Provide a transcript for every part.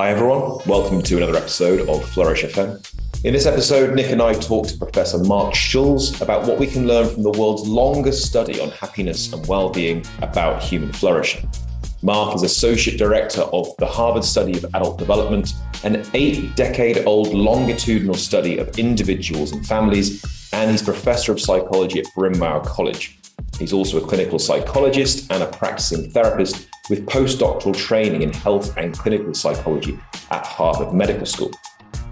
Hi, everyone. Welcome to another episode of Flourish FM. In this episode, Nick and I talk to Professor Marc Schulz about what we can learn from the world's longest study on happiness and well-being about human flourishing. Marc is Associate Director of the Harvard Study of Adult Development, an eight decade old longitudinal study of individuals and families, and he's Professor of Psychology at Bryn Mawr College. He's also a clinical psychologist and a practicing therapist with postdoctoral training in health and clinical psychology at Harvard Medical School.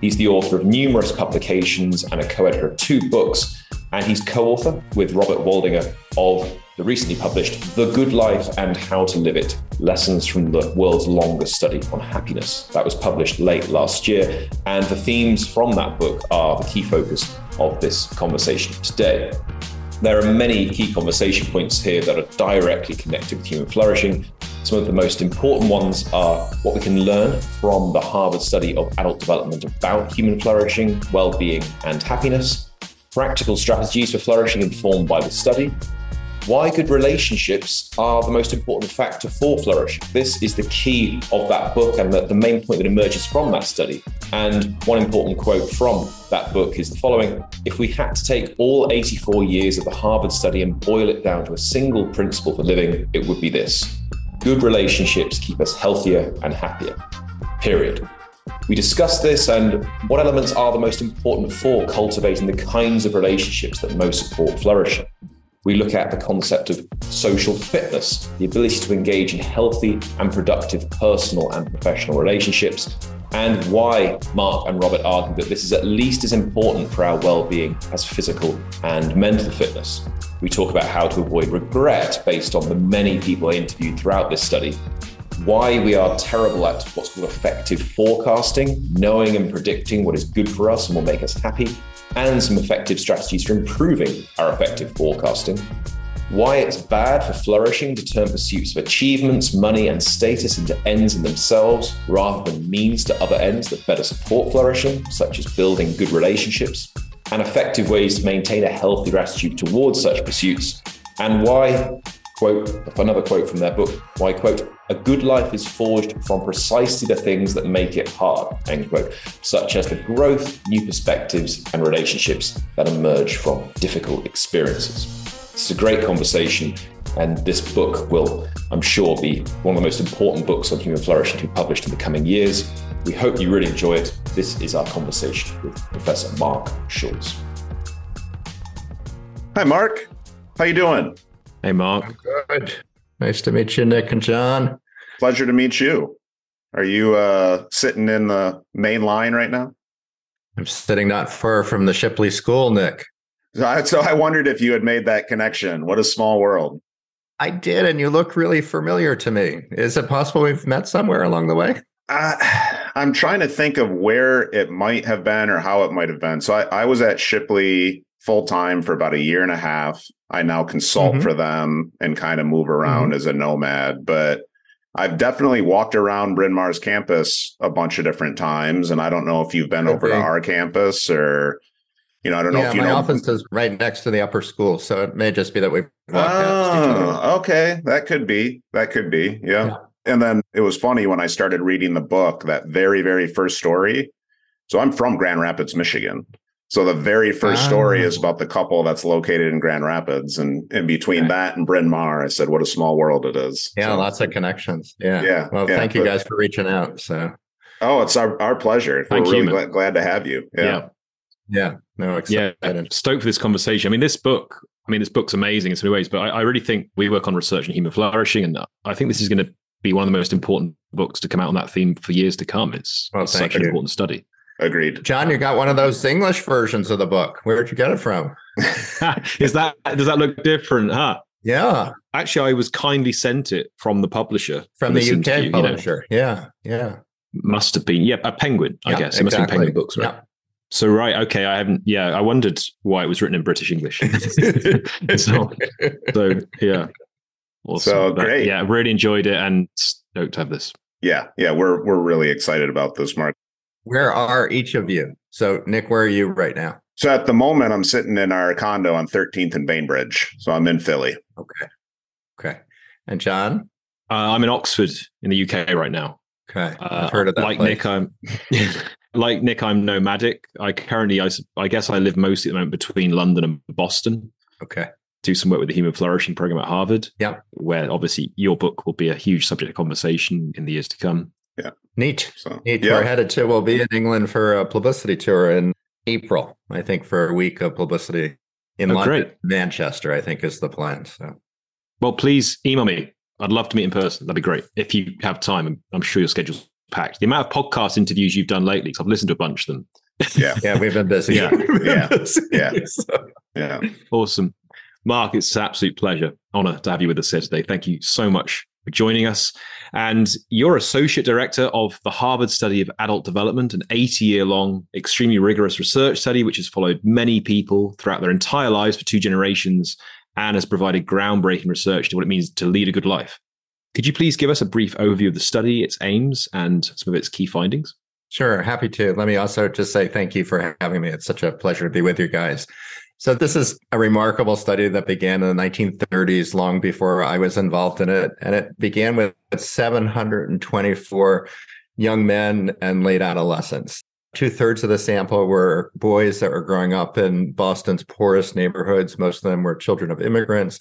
He's the author of numerous publications and a co editor of two books, and he's co author with Robert Waldinger of the recently published The Good Life and How to Live It Lessons from the World's Longest Study on Happiness. That was published late last year, and the themes from that book are the key focus of this conversation today. There are many key conversation points here that are directly connected with human flourishing. Some of the most important ones are what we can learn from the Harvard study of adult development about human flourishing, well being, and happiness, practical strategies for flourishing informed by the study, why good relationships are the most important factor for flourishing. This is the key of that book and the, the, main point that emerges from that study. And one important quote from that book is the following If we had to take all 84 years of the Harvard study and boil it down to a single principle for living, it would be this good relationships keep us healthier and happier. Period. We discuss this and what elements are the most important for cultivating the kinds of relationships that most support flourishing we look at the concept of social fitness, the ability to engage in healthy and productive personal and professional relationships, and why Marc and Robert argue that this is at least as important for our well being as physical and mental fitness. We talk about how to avoid regret based on the many people I interviewed throughout this study, why we are terrible at what's called affective forecasting, knowing and predicting what is good for us and will make us happy, and some effective strategies for improving our affective forecasting, why it's bad for flourishing to turn pursuits of achievements, money, and status into ends in themselves rather than means to other ends that better support flourishing, such as building good relationships, and effective ways to maintain a healthy attitude towards such pursuits, and why quote another quote from their book why quote a good life is forged from precisely the things that make it hard end quote such as the growth new perspectives and relationships that emerge from difficult experiences it's a great conversation and this book will i'm sure be one of the most important books on human flourishing to be published in the coming years we hope you really enjoy it this is our conversation with professor marc schulz hi marc how you doing Hey, Marc. I'm good. Nice to meet you, Nick and John. Pleasure to meet you. Are you uh, sitting in the main line right now? I'm sitting not far from the Shipley School, Nick. So I, so I wondered if you had made that connection. What a small world. I did, and you look really familiar to me. Is it possible we've met somewhere along the way? Uh, I'm trying to think of where it might have been or how it might have been. So I, I was at Shipley full time for about a year and a half. I now consult mm-hmm. for them and kind of move around mm-hmm. as a nomad, but I've definitely walked around Bryn Mawr's campus a bunch of different times, and I don't know if you've been over to our campus or, you know, I don't know yeah, if you my know. office is right next to the upper school, so it may just be that we. Oh, okay, that could be. That could be. Yeah. yeah. And then it was funny when I started reading the book, that very, very first story. So I'm from Grand Rapids, Michigan. So the very first story is ah. about the couple that's located in Grand Rapids, and in between okay. that and Bryn Mawr, I said, "What a small world it is." Yeah, so, lots of connections. Yeah, yeah. Well, yeah, thank you guys for reaching out. So, oh, it's our, our pleasure. We're really glad, glad, to have you. Yeah, yeah. Yeah. No, excited. yeah. Stoked for this conversation. I mean, this book. I mean, this book's amazing in so many ways, but I, I really think we work on research and human flourishing, and I think this is going to be one of the most important books to come out on that theme for years to come. It's, well, it's such you. an important study. Agreed. John, you got one of those English versions of the book. Where'd you get it from? Is that does that look different? Huh? Yeah. Actually, I was kindly sent it from the publisher. From the UK publisher. You know. Yeah. Yeah. Must have been. Yeah, a penguin, I guess. It must have been penguin books, right? So right, okay. I haven't. Yeah, I wondered why it was written in British English. so, so yeah. Awesome. So but, great. Yeah, really enjoyed it and stoked to have this. Yeah, yeah, we're we're really excited about this, Marc. Where are each of you? So, Nick, where are you right now? So, at the moment, I'm sitting in our condo on 13th and Bainbridge. So, I'm in Philly. Okay. Okay. And John? Uh, I'm in Oxford in the UK right now. Okay, I've heard of that. Uh, like place. Nick, I'm like Nick. I'm nomadic. I currently, I, I guess, I live mostly at the moment between London and Boston. Okay. Do some work with the Human Flourishing Program at Harvard. Yeah. Where obviously your book will be a huge subject of conversation in the years to come. Yeah. Neat. So Neat. yeah. We're headed to. We'll be in England for a publicity tour in April. I think for a week of publicity in Oh, London, great. Manchester. I think is the plan. So Well, please email me. I'd love to meet in person. That'd be great if you have time. I'm, I'm sure your schedule's packed. The amount of podcast interviews you've done lately, because I've listened to a bunch of them. Yeah. yeah, we've been busy. Yeah. Yeah. Yeah. Yeah. Awesome. Marc, it's an absolute pleasure, honor to have you with us here today. Thank you so much for joining us. And you're Associate Director of the Harvard Study of Adult Development, an 80 year long, extremely rigorous research study, which has followed many people throughout their entire lives for two generations and has provided groundbreaking research to what it means to lead a good life. Could you please give us a brief overview of the study, its aims, and some of its key findings? Sure, happy to. Let me also just say thank you for having me. It's such a pleasure to be with you guys. So, this is a remarkable study that began in the 1930s, long before I was involved in it. And it began with 724 young men and late adolescents. Two thirds of the sample were boys that were growing up in Boston's poorest neighborhoods. Most of them were children of immigrants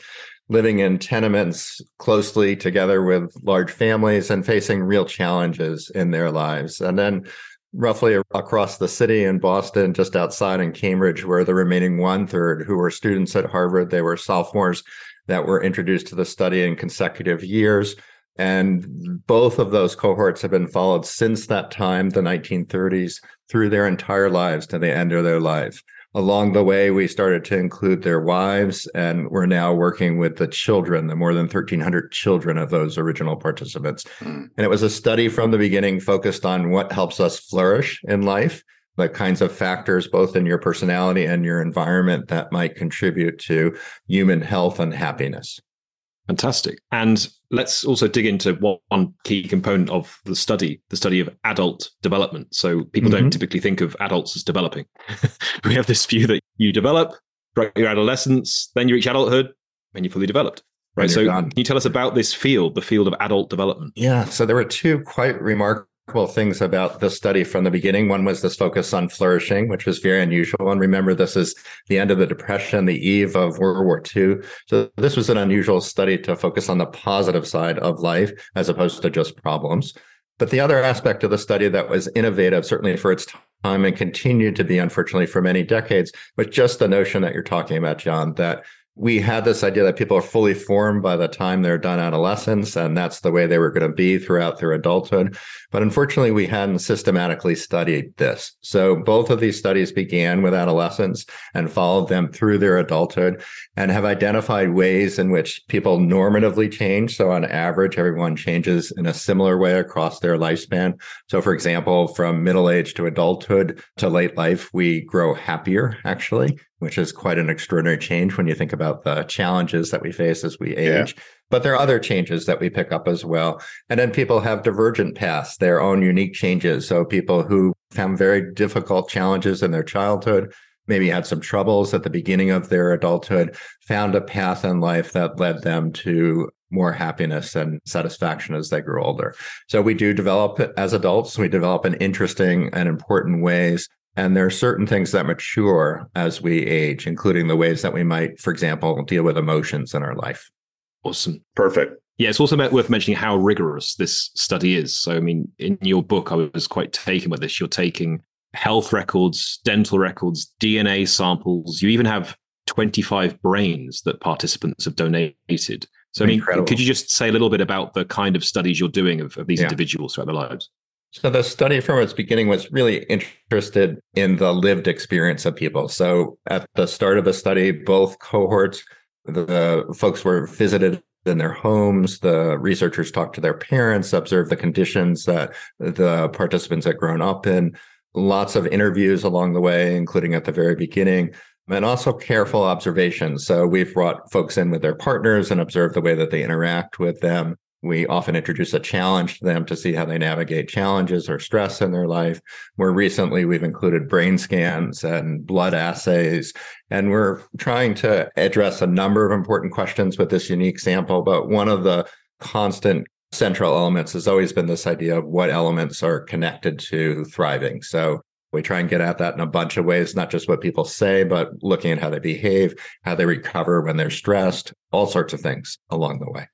living in tenements closely together with large families and facing real challenges in their lives. And then roughly across the city in Boston, just outside in Cambridge, were the remaining one third who were students at Harvard. They were sophomores that were introduced to the study in consecutive years. And both of those cohorts have been followed since that time, the 1930s, through their entire lives to the end of their lives. Along the way, we started to include their wives, and we're now working with the children, the more than 1,300 children of those original participants. Mm. And it was a study from the beginning focused on what helps us flourish in life, the kinds of factors, both in your personality and your environment, that might contribute to human health and happiness. Fantastic. And let's also dig into one key component of the study, the study of adult development. So people don't Mhm. typically think of adults as developing. we have this view that you develop throughout your adolescence, then you reach adulthood, and you're fully developed. Right. So you're can you tell us about this field, the field of adult development? Yeah. So there were two quite remarkable things about the study from the beginning. One was this focus on flourishing, which was very unusual. And remember, this is the end of the Depression, the eve of World War II. So this was an unusual study to focus on the positive side of life as opposed to just problems. But the other aspect of the study that was innovative, certainly for its time and continued to be, unfortunately, for many decades, was just the notion that you're talking about, John, that we had this idea that people are fully formed by the time they're done adolescence, and that's the way they were going to be throughout their adulthood. But unfortunately, we hadn't systematically studied this. So both of these studies began with adolescents and followed them through their adulthood and have identified ways in which people normatively change. So on average, everyone changes in a similar way across their lifespan. So for example, from middle age to adulthood to late life, we grow happier actually which is quite an extraordinary change when you think about the challenges that we face as we Yeah. But there are other changes that we pick up as well. And then people have divergent paths, their own unique changes. So people who found very difficult challenges in their childhood, maybe had some troubles at the beginning of their adulthood, found a path in life that led them to more happiness and satisfaction as they grew older. So we do develop as adults. We develop in interesting and important ways. And there are certain things that mature as we age, including the ways that we might, for example, deal with emotions in our life. Awesome. Perfect. Yeah, it's also worth mentioning how rigorous this study is. So, I mean, in your book, I was quite taken with this. You're taking health records, dental records, DNA samples. You even have 25 brains that participants have donated. So, I mean, Incredible. could you just say a little bit about the kind of studies you're doing of, of these Yeah. individuals throughout their lives? So the study from its beginning was really interested in the lived experience of people. So at the start of the study, both cohorts, the folks were visited in their homes. The researchers talked to their parents, observed the conditions that the participants had grown up in. Lots of interviews along the way, including at the very beginning, and also careful observations. So we've brought folks in with their partners and observed the way that they interact with them. We often introduce a challenge to them to see how they navigate challenges or stress in their life. More recently, we've included brain scans and blood assays, and we're trying to address a number of important questions with this unique sample. But one of the constant central elements has always been this idea of what elements are connected to thriving. So we try and get at that in a bunch of ways, not just what people say, but looking at how they behave, how they recover when they're stressed, all sorts of things along the way.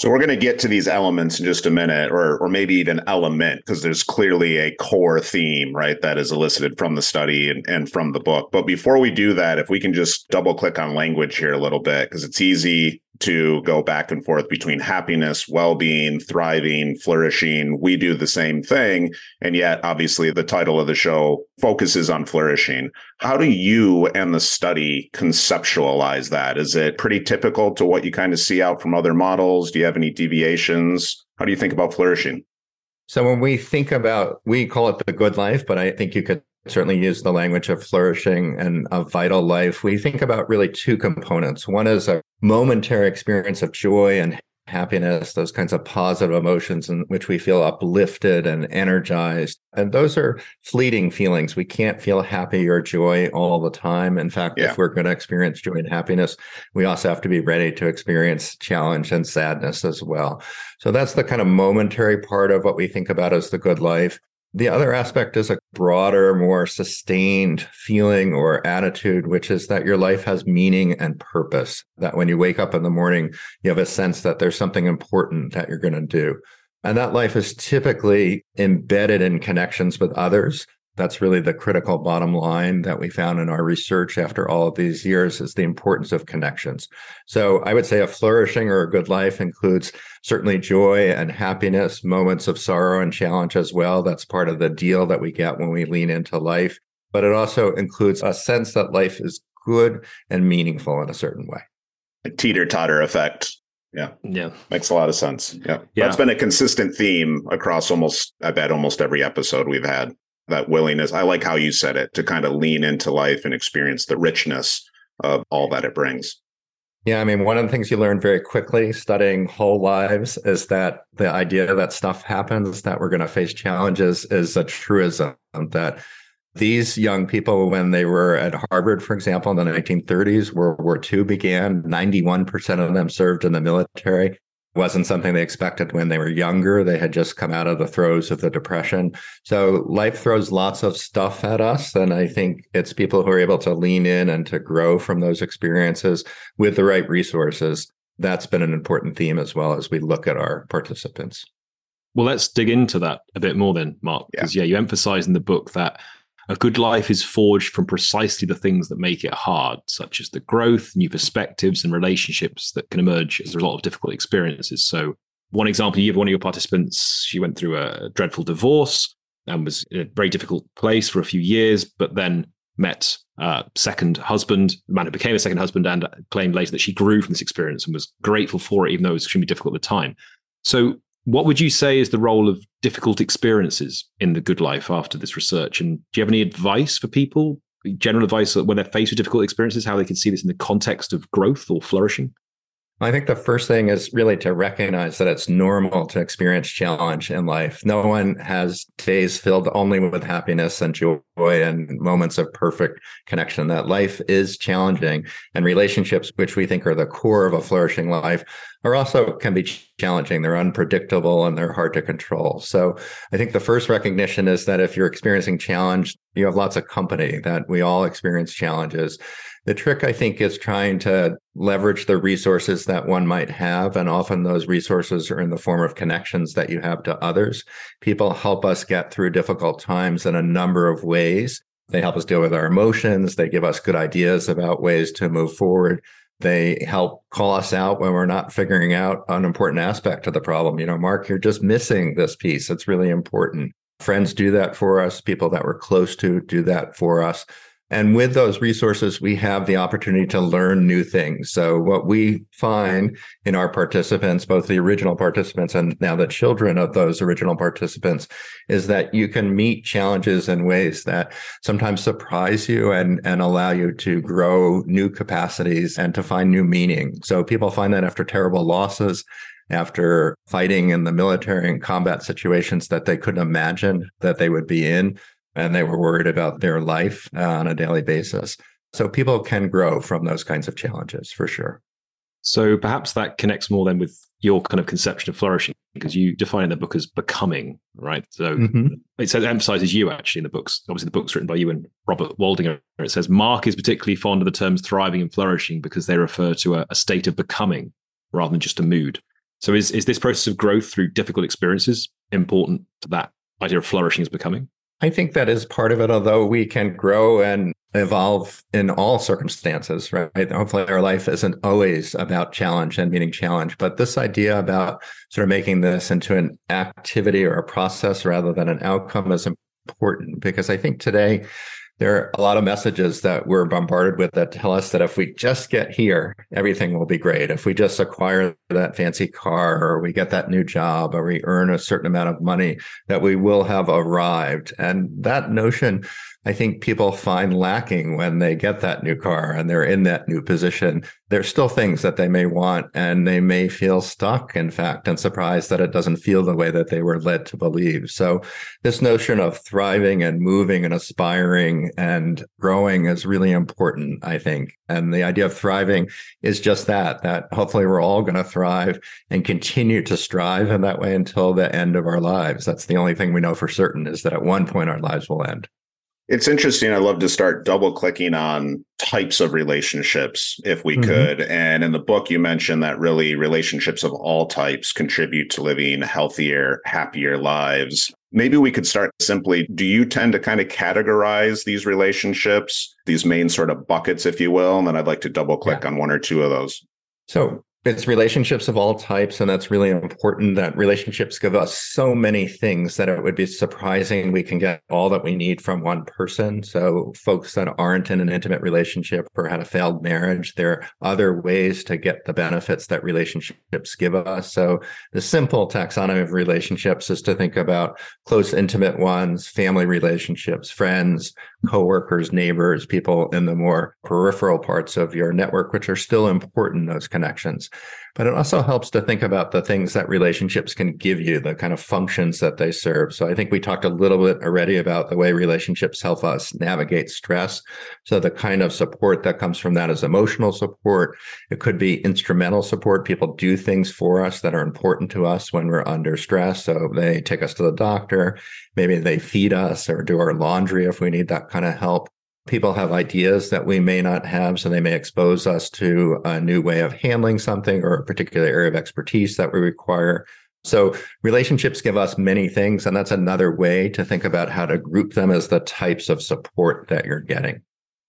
So we're going to get to these elements in just a minute, or or maybe even element, because there's clearly a core theme, right, that is elicited from the study and, and from the book. But before we do that, if we can just double click on language here a little bit, because it's easy to go back and forth between happiness, well being, thriving, flourishing. We do the same thing. And yet, obviously, the title of the show focuses on flourishing. How do you and the study conceptualize that? Is it pretty typical to what you kind of see out from other models? Do you have any deviations? How do you think about flourishing? So, when we think about, we call it the good life, but I think you could certainly use the language of flourishing and of vital life, we think about really two components. One is a momentary experience of joy and happiness, those kinds of positive emotions in which we feel uplifted and energized. And those are fleeting feelings. We can't feel happy or joy all the time. In fact, yeah. if we're going to experience joy and happiness, we also have to be ready to experience challenge and sadness as well. So that's the kind of momentary part of what we think about as the good life. The other aspect is a broader, more sustained feeling or attitude, which is that your life has meaning and purpose. That when you wake up in the morning, you have a sense that there's something important that you're going to do. And that life is typically embedded in connections with others that's really the critical bottom line that we found in our research after all of these years is the importance of connections. So I would say a flourishing or a good life includes certainly joy and happiness, moments of sorrow and challenge as well. That's part of the deal that we get when we lean into life. But it also includes a sense that life is good and meaningful in a certain way. A teeter totter effect. Yeah. Yeah. Makes a lot of sense. Yeah. yeah. That's been a consistent theme across almost, I bet, almost every episode we've had that willingness. I like how you said it to kind of lean into life and experience the richness of all that it brings. Yeah, I mean, one of the things you learn very quickly studying whole lives is that the idea that stuff happens, that we're going to face challenges, is a truism that these young people, when they were at Harvard, for example, in the 1930s, World War II began, 91% of them served in the military wasn't something they expected when they were younger. They had just come out of the throes of the depression. So life throws lots of stuff at us. And I think it's people who are able to lean in and to grow from those experiences with the right resources. That's been an important theme as well as we look at our participants. Well, let's dig into that a bit more then, Marc. Because yeah. yeah, you emphasize in the book that a good life is forged from precisely the things that make it hard, such as the growth, new perspectives, and relationships that can emerge as a result of difficult experiences. So, one example, you have one of your participants, she went through a dreadful divorce and was in a very difficult place for a few years, but then met a second husband, the man who became a second husband, and claimed later that she grew from this experience and was grateful for it, even though it was extremely difficult at the time. So, what would you say is the role of difficult experiences in the good life after this research? And do you have any advice for people, general advice when they're faced with difficult experiences, how they can see this in the context of growth or flourishing? I think the first thing is really to recognize that it's normal to experience challenge in life. No one has days filled only with happiness and joy and moments of perfect connection. That life is challenging and relationships, which we think are the core of a flourishing life, are also can be challenging. They're unpredictable and they're hard to control. So I think the first recognition is that if you're experiencing challenge, you have lots of company that we all experience challenges the trick, I think, is trying to leverage the resources that one might have. And often those resources are in the form of connections that you have to others. People help us get through difficult times in a number of ways. They help us deal with our emotions. They give us good ideas about ways to move forward. They help call us out when we're not figuring out an important aspect of the problem. You know, Marc, you're just missing this piece. It's really important. Friends do that for us. People that we're close to do that for us. And with those resources, we have the opportunity to learn new things. So what we find in our participants, both the original participants and now the children of those original participants, is that you can meet challenges in ways that sometimes surprise you and, and allow you to grow new capacities and to find new meaning. So people find that after terrible losses, after fighting in the military and combat situations that they couldn't imagine that they would be in, and they were worried about their life uh, on a daily basis. So people can grow from those kinds of challenges for sure. So perhaps that connects more then with your kind of conception of flourishing because you define the book as becoming, right? So mm-hmm. it says emphasizes you actually in the books. Obviously, the book's written by you and Robert Waldinger. It says Marc is particularly fond of the terms thriving and flourishing because they refer to a, a state of becoming rather than just a mood. So is is this process of growth through difficult experiences important to that idea of flourishing as becoming? I think that is part of it, although we can grow and evolve in all circumstances, right? Hopefully, our life isn't always about challenge and meeting challenge, but this idea about sort of making this into an activity or a process rather than an outcome is important because I think today there are a lot of messages that we're bombarded with that tell us that if we just get here, everything will be great. If we just acquire that fancy car or we get that new job or we earn a certain amount of money, that we will have arrived. And that notion I think people find lacking when they get that new car and they're in that new position. There's still things that they may want and they may feel stuck, in fact, and surprised that it doesn't feel the way that they were led to believe. So, this notion of thriving and moving and aspiring and growing is really important, I think. And the idea of thriving is just that, that hopefully we're all going to thrive and continue to strive in that way until the end of our lives. That's the only thing we know for certain is that at one point our lives will end. It's interesting. I love to start double clicking on types of relationships if we mm-hmm. could. And in the book, you mentioned that really relationships of all types contribute to living healthier, happier lives. Maybe we could start simply. Do you tend to kind of categorize these relationships, these main sort of buckets, if you will? And then I'd like to double click yeah. on one or two of those. So it's relationships of all types and that's really important that relationships give us so many things that it would be surprising we can get all that we need from one person. So folks that aren't in an intimate relationship or had a failed marriage there are other ways to get the benefits that relationships give us. So the simple taxonomy of relationships is to think about close intimate ones family relationships friends coworkers neighbors people in the more peripheral parts of your network which are still important those connections but it also helps to think about the things that relationships can give you, the kind of functions that they serve. So I think we talked a little bit already about the way relationships help us navigate stress. So the kind of support that comes from that is emotional support. It could be instrumental support. People do things for us that are important to us when we're under stress. So they take us to the doctor. Maybe they feed us or do our laundry if we need that kind of help people have ideas that we may not have so they may expose us to a new way of handling something or a particular area of expertise that we require. So relationships give us many things and that's another way to think about how to group them as the types of support that you're getting.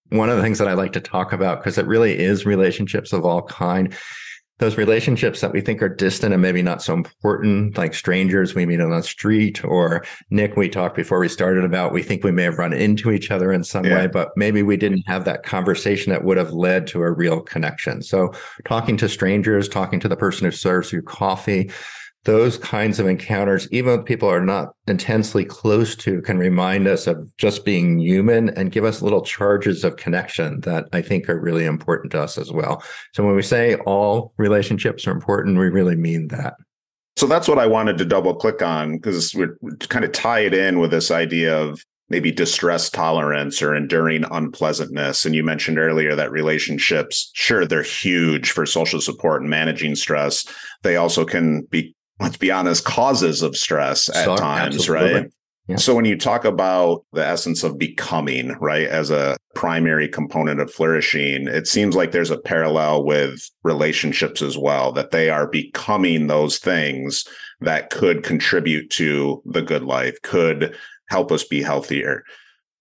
One of the things that i like to talk about because it really is relationships of all kind those relationships that we think are distant and maybe not so important, like strangers we meet on the street, or Nick, we talked before we started about we think we may have run into each other in some yeah. way, but maybe we didn't have that conversation that would have led to a real connection. So, talking to strangers, talking to the person who serves you coffee, those kinds of encounters, even if people are not intensely close to, can remind us of just being human and give us little charges of connection that I think are really important to us as well. So when we say all relationships are important, we really mean that. So that's what I wanted to double click on because we're kind of tie it in with this idea of maybe distress tolerance or enduring unpleasantness. And you mentioned earlier that relationships, sure, they're huge for social support and managing stress. They also can be let's be honest, causes of stress at times, absolutely. right? Yeah. So when you talk about the essence of becoming, right, as a primary component of flourishing, it seems like there's a parallel with relationships as well, that they are becoming those things that could contribute to the good life, could help us be healthier.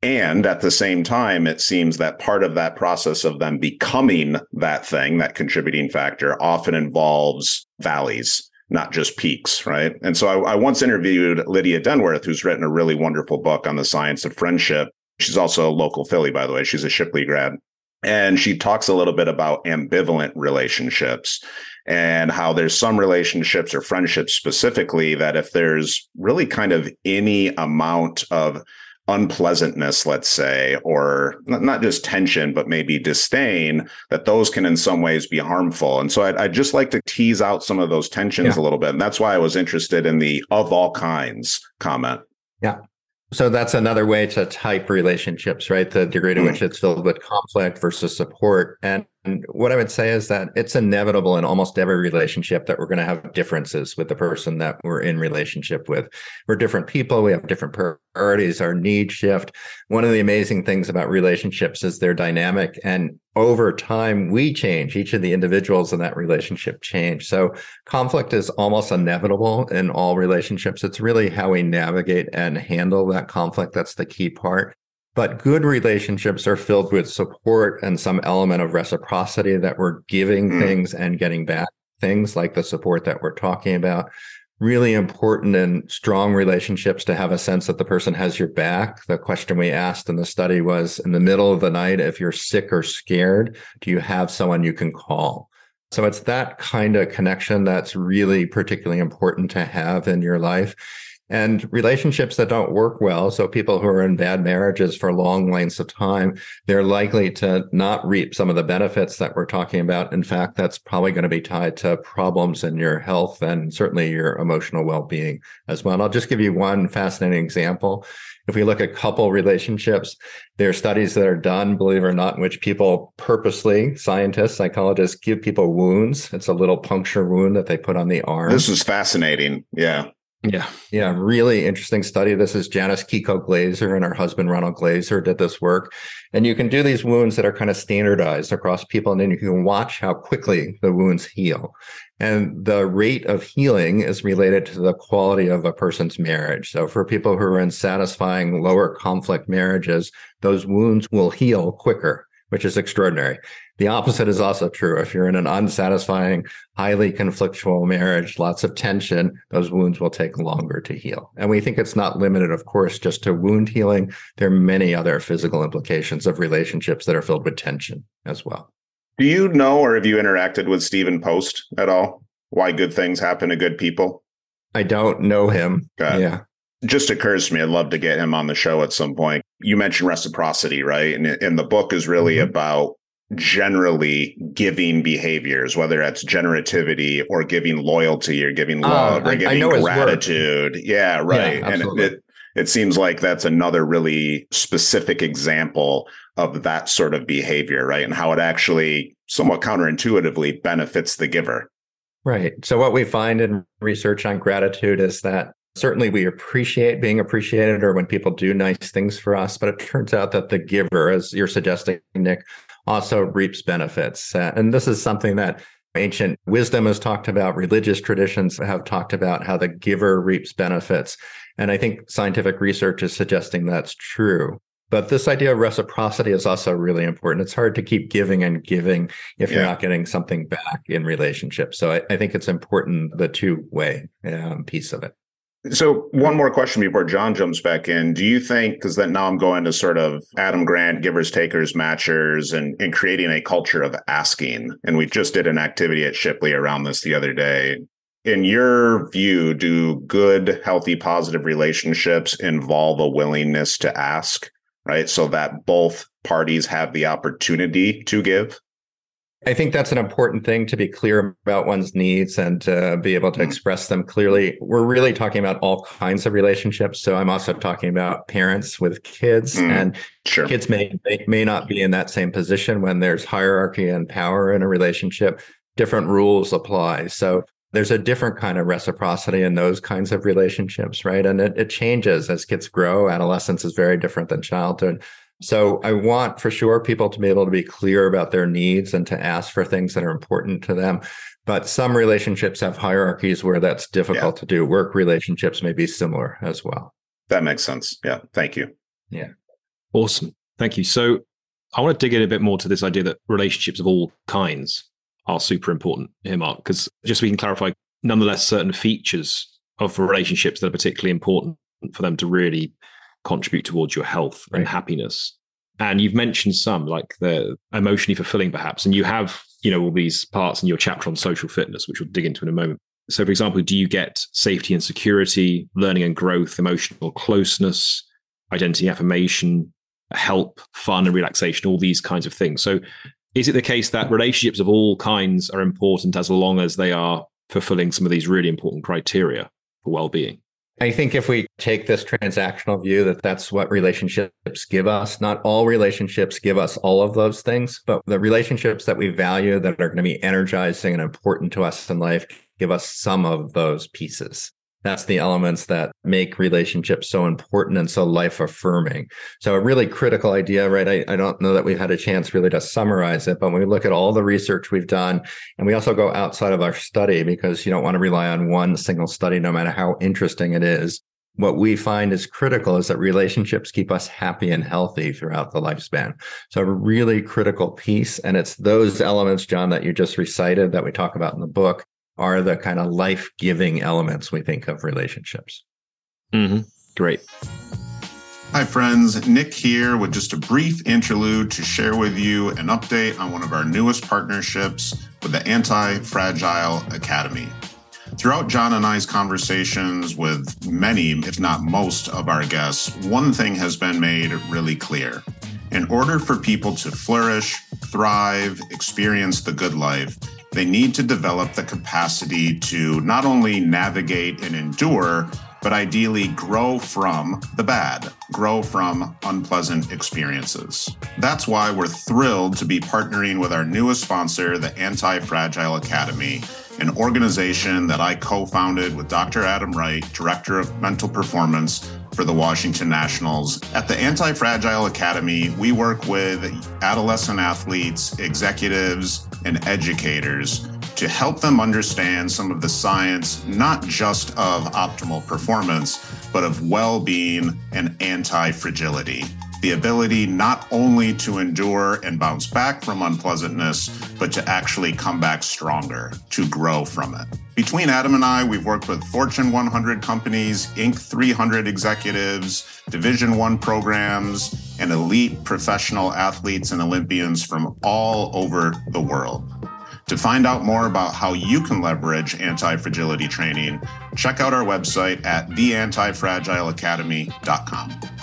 And at the same time, it seems that part of that process of them becoming that thing, that contributing factor, often involves valleys not just peaks, right? And so I, I, once interviewed Lydia Denworth, who's written a really wonderful book on the science of friendship. She's also a local Philly, by the way. She's a Shipley grad. And she talks a little bit about ambivalent relationships and how there's some relationships or friendships specifically that if there's really kind of any amount of unpleasantness, let's say, or not just tension, but maybe disdain, that those can in some ways be harmful. And so I'd, I'd just like to tease out some of those tensions yeah. a little bit. And that's why I was interested in the of all kinds comment. Yeah. So that's another way to type relationships, right? The degree to mm. which it's filled with conflict versus support. And And what I would say is that it's inevitable in almost every relationship that we're going to have differences with the person that we're in relationship with. We're different people, we have different priorities, our needs shift. One of the amazing things about relationships is they're dynamic and over time we change. Each of the individuals in that relationship change. So conflict is almost inevitable in all relationships. It's really how we navigate and handle that conflict that's the key part. But good relationships are filled with support and some element of reciprocity that we're giving mm. things and getting back things like the support that we're talking about. Really important and strong relationships to have a sense that the person has your back. The question we asked in the study was in the middle of the night, if you're sick or scared, do you have someone you can call? So it's that kind of connection that's really particularly important to have in your life and relationships that don't work well. So people who are in bad marriages for long lengths of time, they're likely to not reap some of the benefits that we're talking about. In fact, that's probably going to be tied to problems in your health and certainly your emotional well-being as well. And I'll just give you one fascinating example. If we look at couple relationships, there are studies that are done, believe it or not, in which people purposely, scientists, psychologists, give people wounds. It's a little puncture wound that they put on the arm. This is fascinating. Yeah. Yeah. Yeah. Really interesting study. This is Janice Kiecolt-Glaser and her husband, Ronald Glaser, did this work. And you can do these wounds that are kind of standardized across people. And then you can watch how quickly the wounds heal. And the rate of healing is related to the quality of a person's marriage. So for people who are in satisfying lower conflict marriages, those wounds will heal quicker which is extraordinary. The opposite is also true. If you're in an unsatisfying, highly conflictual marriage, lots of tension, those wounds will take longer to heal. And we think it's not limited, of course, just to wound healing. There are many other physical implications of relationships that are filled with tension as well. Do you know or have you interacted with Stephen Post at all? Why good things happen to good people? I don't know him. Yeah just occurs to me. I'd love to get him on the show at some point. You mentioned reciprocity, right? And, and the book is really mm-hmm. about generally giving behaviors, whether that's generativity or giving loyalty or giving uh, love uh, or giving gratitude. Yeah, right. Yeah, and it, it seems like that's another really specific example of that sort of behavior, right? And how it actually somewhat counterintuitively benefits the giver. Right. So, what we find in research on gratitude is that certainly we appreciate being appreciated or when people do nice things for us but it turns out that the giver as you're suggesting nick also reaps benefits uh, and this is something that ancient wisdom has talked about religious traditions have talked about how the giver reaps benefits and i think scientific research is suggesting that's true but this idea of reciprocity is also really important. It's hard to keep giving and giving if yeah. you're not getting something back in relationships. So I, I think it's important the two way um, piece of it. So one more question before John jumps back in. Do you think because then now I'm going to sort of Adam Grant, givers, takers, matchers, and, and creating a culture of asking. And we just did an activity at Shipley around this the other day. In your view, do good, healthy, positive relationships involve a willingness to ask, right? So that both parties have the opportunity to give? I think that's an important thing to be clear about one's needs and to be able to mm-hmm. express them clearly. We're really talking about all kinds of relationships. So I'm also talking about parents with kids mm, and sure. kids may, may may not be in that same position when there's hierarchy and power in a relationship. Different rules apply. So there's a different kind of reciprocity in those kinds of relationships, right? And it, it changes as kids grow. Adolescence is very different than childhood. So I want for sure people to be able to be clear about their needs and to ask for things that are important to them. But some relationships have hierarchies where that's difficult yeah. to do. Work relationships may be similar as well. That makes sense. Yeah. Thank you. Yeah. Awesome. Thank you. So I want to dig in a bit more to this idea that relationships of all kinds are super important here, Marc, because just so we can clarify, nonetheless, certain features of relationships that are particularly important for them to really contribute towards your health right. and happiness. And you've mentioned some like the emotionally fulfilling, perhaps, and you have, you know, all these parts in your chapter on social fitness, which we'll dig into in a moment. So, for example, do you get safety and security, learning and growth, emotional closeness, identity affirmation, help, fun and relaxation, all these kinds of things? So, is it the case that relationships of all kinds are important as long as they are fulfilling some of these really important criteria for well being? I think if we take this transactional view that that's what relationships give us, not all relationships give us all of those things, but the relationships that we value that are going to be energizing and important to us in life give us some of those pieces. That's the elements that make relationships so important and so life affirming. So, a really critical idea, right? I, I, don't know that we've had a chance really to summarize it, but when we look at all the research we've done, and we also go outside of our study because you don't want to rely on one single study, no matter how interesting it is. What we find is critical is that relationships keep us happy and healthy throughout the lifespan. So, a really critical piece. And it's those elements, John, that you just recited that we talk about in the book are the kind of life giving elements we think of relationships. Mm-hmm. Great. Hi, friends. Nick here with just a brief interlude to share with you an update on one of our newest partnerships with the Anti Fragile Academy. Throughout John and I's conversations with many, if not most, of our guests, one thing has been made really clear. In order for people to flourish, thrive, experience the good life, they need to develop the capacity to not only navigate and endure, but ideally grow from the bad, grow from unpleasant experiences. That's why we're thrilled to be partnering with our newest sponsor, the Anti Fragile Academy, an organization that I co founded with Dr. Adam Wright, Director of Mental Performance for the Washington Nationals. At the Anti Fragile Academy, we work with adolescent athletes, executives, and educators to help them understand some of the science, not just of optimal performance, but of well being and anti fragility the ability not only to endure and bounce back from unpleasantness, but to actually come back stronger, to grow from it. Between Adam and I, we've worked with Fortune 100 companies, Inc. 300 executives, Division 1 programs, and elite professional athletes and Olympians from all over the world. To find out more about how you can leverage anti fragility training, check out our website at theantifragileacademy.com.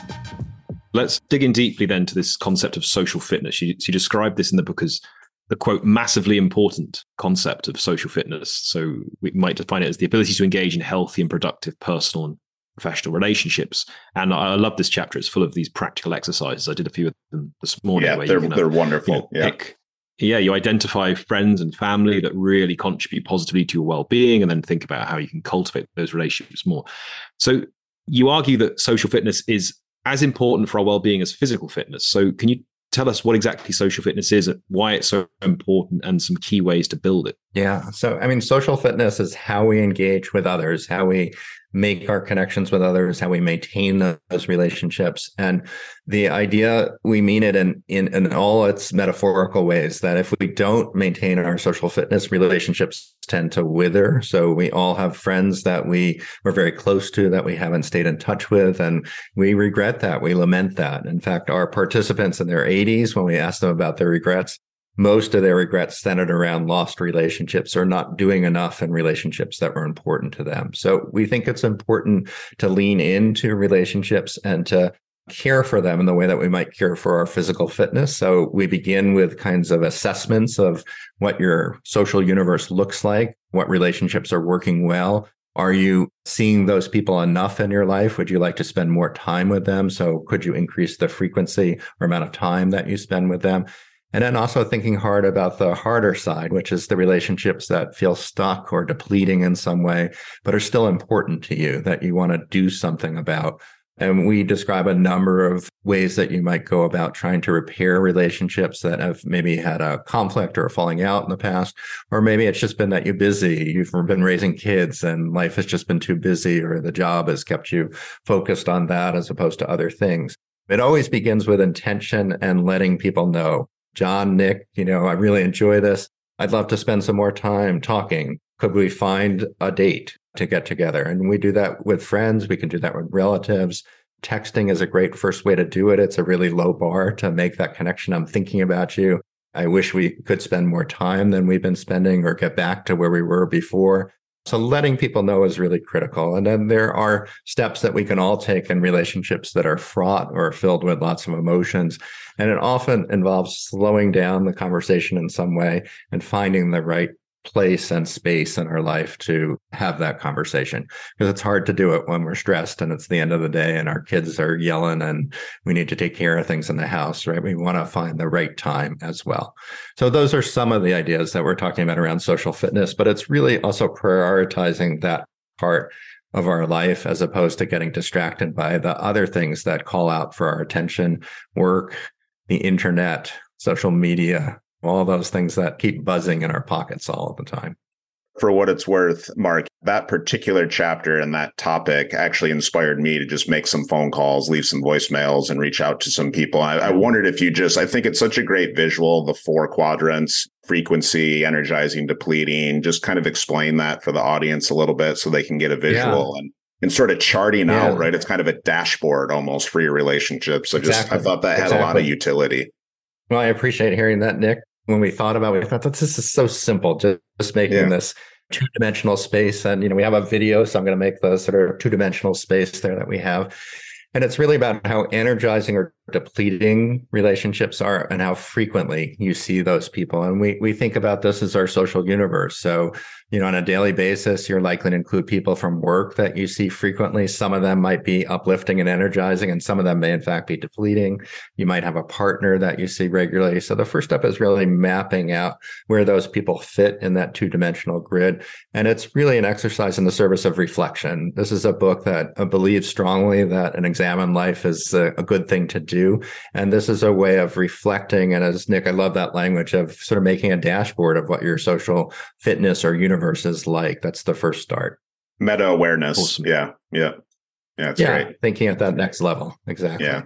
Let's dig in deeply then to this concept of social fitness. You, you described this in the book as the quote massively important concept of social fitness. So we might define it as the ability to engage in healthy and productive personal and professional relationships. And I love this chapter. It's full of these practical exercises. I did a few of them this morning. Yeah, they're, uh, they're wonderful. You know, yeah. Pick, yeah, you identify friends and family that really contribute positively to your well-being, and then think about how you can cultivate those relationships more. So you argue that social fitness is as important for our well-being as physical fitness. So can you tell us what exactly social fitness is, and why it's so important, and some key ways to build it? Yeah. So, I mean, social fitness is how we engage with others, how we make our connections with others, how we maintain those relationships. And the idea, we mean it in, in, in all its metaphorical ways that if we don't maintain our social fitness, relationships tend to wither. So we all have friends that we were very close to that we haven't stayed in touch with. And we regret that. We lament that. In fact, our participants in their 80s, when we ask them about their regrets, most of their regrets centered around lost relationships or not doing enough in relationships that were important to them. So we think it's important to lean into relationships and to care for them in the way that we might care for our physical fitness. So we begin with kinds of assessments of what your social universe looks like, what relationships are working well. Are you seeing those people enough in your life? Would you like to spend more time with them? So could you increase the frequency or amount of time that you spend with them? And then also thinking hard about the harder side, which is the relationships that feel stuck or depleting in some way, but are still important to you that you want to do something about. And we describe a number of ways that you might go about trying to repair relationships that have maybe had a conflict or a falling out in the past. Or maybe it's just been that you're busy, you've been raising kids and life has just been too busy, or the job has kept you focused on that as opposed to other things. It always begins with intention and letting people know John, Nick, you know, I really enjoy this. I'd love to spend some more time talking. Could we find a date to get together? And we do that with friends. We can do that with relatives. Texting is a great first way to do it. It's a really low bar to make that connection. I'm thinking about you. I wish we could spend more time than we've been spending or get back to where we were before. So letting people know is really critical. And then there are steps that we can all take in relationships that are fraught or filled with lots of emotions. And it often involves slowing down the conversation in some way and finding the right place and space in our life to have that conversation because it's hard to do it when we're stressed and it's the end of the day and our kids are yelling and we need to take care of things in the house right? We want to find the right time as well. So those are some of the ideas that we're talking about around social fitness but it's really also prioritizing that part of our life as opposed to getting distracted by the other things that call out for our attention work the internet social media all those things that keep buzzing in our pockets all the time. For what it's worth, Marc, that particular chapter and that topic actually inspired me to just make some phone calls, leave some voicemails, and reach out to some people. I, I wondered if you just, I think it's such a great visual, the four quadrants frequency, energizing, depleting, just kind of explain that for the audience a little bit so they can get a visual yeah. and and sort of charting yeah. out, right? It's kind of a dashboard almost for your relationship. So just I thought that had exactly. a lot of utility. Well, I appreciate hearing that, Nick when we thought about it, we thought that this is so simple, just, just making yeah. this two dimensional space. And, you know, we have a video, so I'm going to make the sort of two dimensional space there that we have. And it's really about how energizing or depleting relationships are and how frequently you see those people. And we, we think about this as our social universe. So you know, on a daily basis, you're likely to include people from work that you see frequently. Some of them might be uplifting and energizing, and some of them may, in fact, be depleting. You might have a partner that you see regularly. So the first step is really mapping out where those people fit in that two dimensional grid. And it's really an exercise in the service of reflection. This is a book that uh, believes strongly that an examined life is a, a good thing to do. And this is a way of reflecting. And as Nick, I love that language of sort of making a dashboard of what your social fitness or universe universe is like. That's the first start. Meta awareness. Awesome. Yeah. Yeah. Yeah. That's yeah, great. Thinking at that next level. Exactly. Yeah.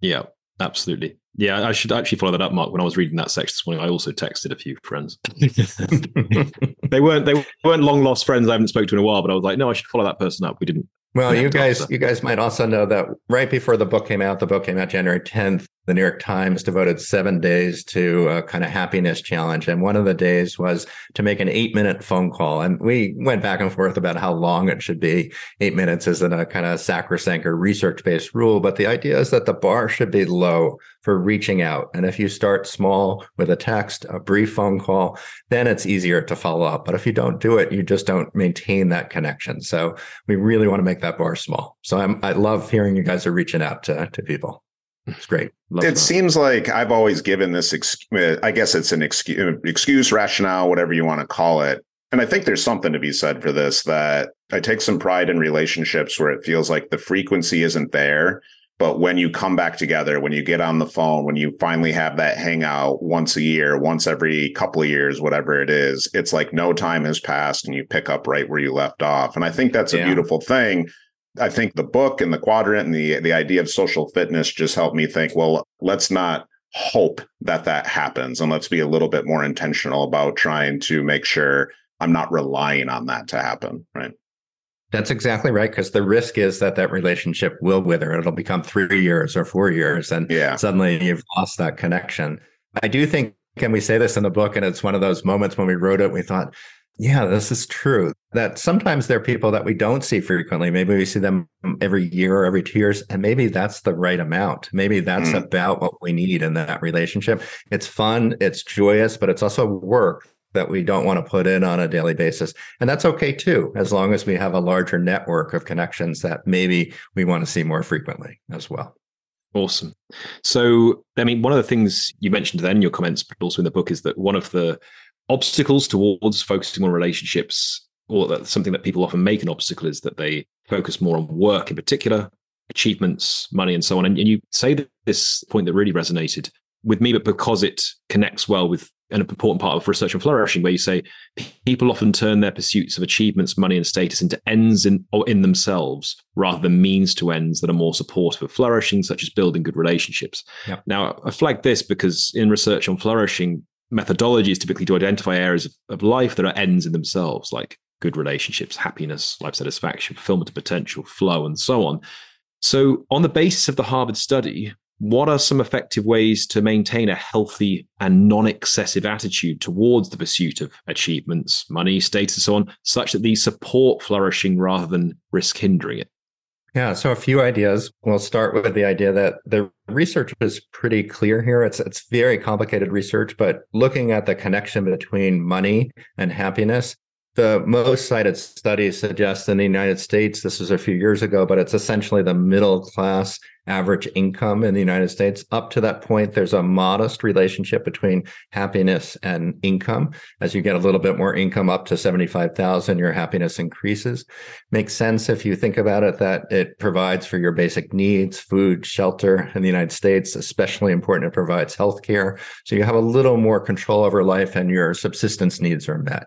Yeah. Absolutely. Yeah, I should actually follow that up, Marc. When I was reading that section this morning, I also texted a few friends. they weren't they weren't long lost friends I haven't spoken to in a while, but I was like, no, I should follow that person up. We didn't. Well, you guys, you guys might also know that right before the book came out, the book came out January 10th. The New York Times devoted seven days to a kind of happiness challenge. And one of the days was to make an eight minute phone call. And we went back and forth about how long it should be. Eight minutes isn't a kind of sacrosanct or research based rule, but the idea is that the bar should be low for reaching out. And if you start small with a text, a brief phone call, then it's easier to follow up. But if you don't do it, you just don't maintain that connection. So we really want to make that bar small. So I'm, I love hearing you guys are reaching out to, to people. It's great. Love it that. seems like I've always given this, ex- I guess it's an excuse, excuse, rationale, whatever you want to call it. And I think there's something to be said for this that I take some pride in relationships where it feels like the frequency isn't there. But when you come back together, when you get on the phone, when you finally have that hangout once a year, once every couple of years, whatever it is, it's like no time has passed and you pick up right where you left off. And I think that's a yeah. beautiful thing I think the book and the quadrant and the the idea of social fitness just helped me think, well, let's not hope that that happens and let's be a little bit more intentional about trying to make sure I'm not relying on that to happen, right? That's exactly right. Because the risk is that that relationship will wither. It'll become three years or four years, and yeah. suddenly you've lost that connection. I do think, can we say this in the book, and it's one of those moments when we wrote it, we thought, yeah, this is true. That sometimes there are people that we don't see frequently. Maybe we see them every year or every two years, and maybe that's the right amount. Maybe that's mm. about what we need in that relationship. It's fun, it's joyous, but it's also work that we don't want to put in on a daily basis. And that's okay too, as long as we have a larger network of connections that maybe we want to see more frequently as well. Awesome. So, I mean, one of the things you mentioned then in your comments, but also in the book, is that one of the obstacles towards focusing on relationships, or that something that people often make an obstacle is that they focus more on work in particular, achievements, money, and so on. And, and you say that this point that really resonated with me, but because it connects well with an important part of research and flourishing, where you say people often turn their pursuits of achievements, money, and status into ends in in themselves rather than means to ends that are more supportive of flourishing, such as building good relationships. Yep. Now, I flag this because in research on flourishing, methodologies typically to identify areas of, of life that are ends in themselves, like good relationships, happiness, life satisfaction, fulfillment of potential, flow, and so on. So, on the basis of the Harvard study, what are some effective ways to maintain a healthy and non excessive attitude towards the pursuit of achievements, money, status, and so on, such that these support flourishing rather than risk hindering it? Yeah, so a few ideas. We'll start with the idea that the research is pretty clear here. It's it's very complicated research, but looking at the connection between money and happiness, the most cited studies suggest in the United States, this was a few years ago, but it's essentially the middle class average income in the United States. Up to that point, there's a modest relationship between happiness and income. As you get a little bit more income up to 75,000, your happiness increases. Makes sense if you think about it that it provides for your basic needs, food, shelter in the United States, especially important it provides healthcare. So you have a little more control over life and your subsistence needs are met.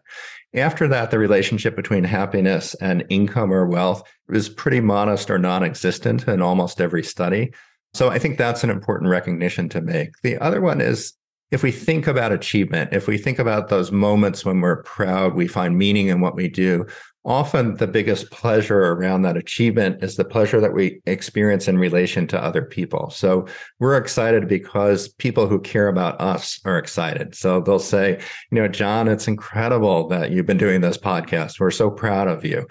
After that, the relationship between happiness and income or wealth is pretty modest or non existent in almost every study. So I think that's an important recognition to make. The other one is if we think about achievement, if we think about those moments when we're proud, we find meaning in what we do, often the biggest pleasure around that achievement is the pleasure that we experience in relation to other people. So we're excited because people who care about us are excited. So they'll say, you know, John, it's incredible that you've been doing this podcast. We're so proud of you.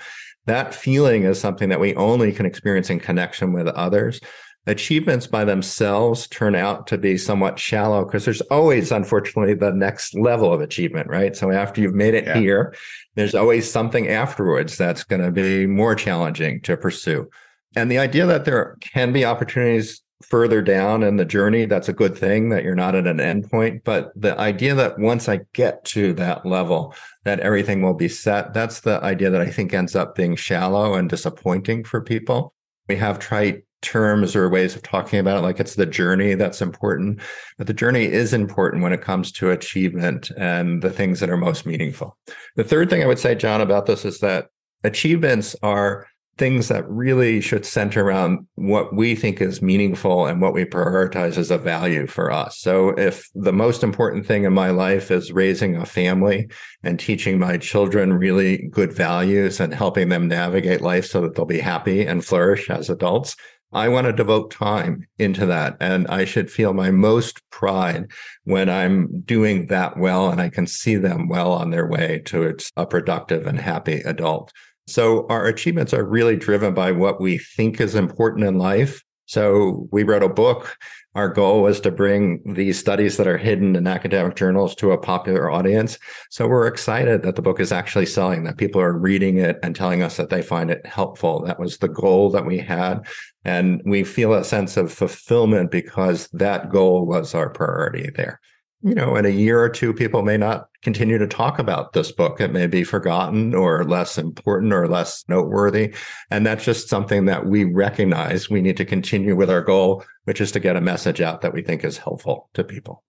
That feeling is something that we only can experience in connection with others achievements by themselves turn out to be somewhat shallow because there's always unfortunately the next level of achievement right so after you've made it yeah. here there's always something afterwards that's going to be more challenging to pursue. And the idea that there can be opportunities further down in the journey that's a good thing that you're not at an endpoint but the idea that once i get to that level that everything will be set that's the idea that i think ends up being shallow and disappointing for people. We have trite terms or ways of talking about it like it's the journey that's important but the journey is important when it comes to achievement and the things that are most meaningful the third thing i would say john about this is that achievements are things that really should center around what we think is meaningful and what we prioritize as a value for us. So if the most important thing in my life is raising a family and teaching my children really good values and helping them navigate life so that they'll be happy and flourish as adults, I want to devote time into that. And I should feel my most pride when I'm doing that well and I can see them well on their way to a productive and happy adult. So our achievements are really driven by what we think is important in life. So we wrote a book our goal was to bring these studies that are hidden in academic journals to a popular audience. So we're excited that the book is actually selling, that people are reading it and telling us that they find it helpful. That was the goal that we had. And we feel a sense of fulfillment because that goal was our priority there you know, in a year or two, people may not continue to talk about this book. It may be forgotten or less important or less noteworthy. And that's just something that we recognize we need to continue with our goal, which is to get a message out that we think is helpful to people.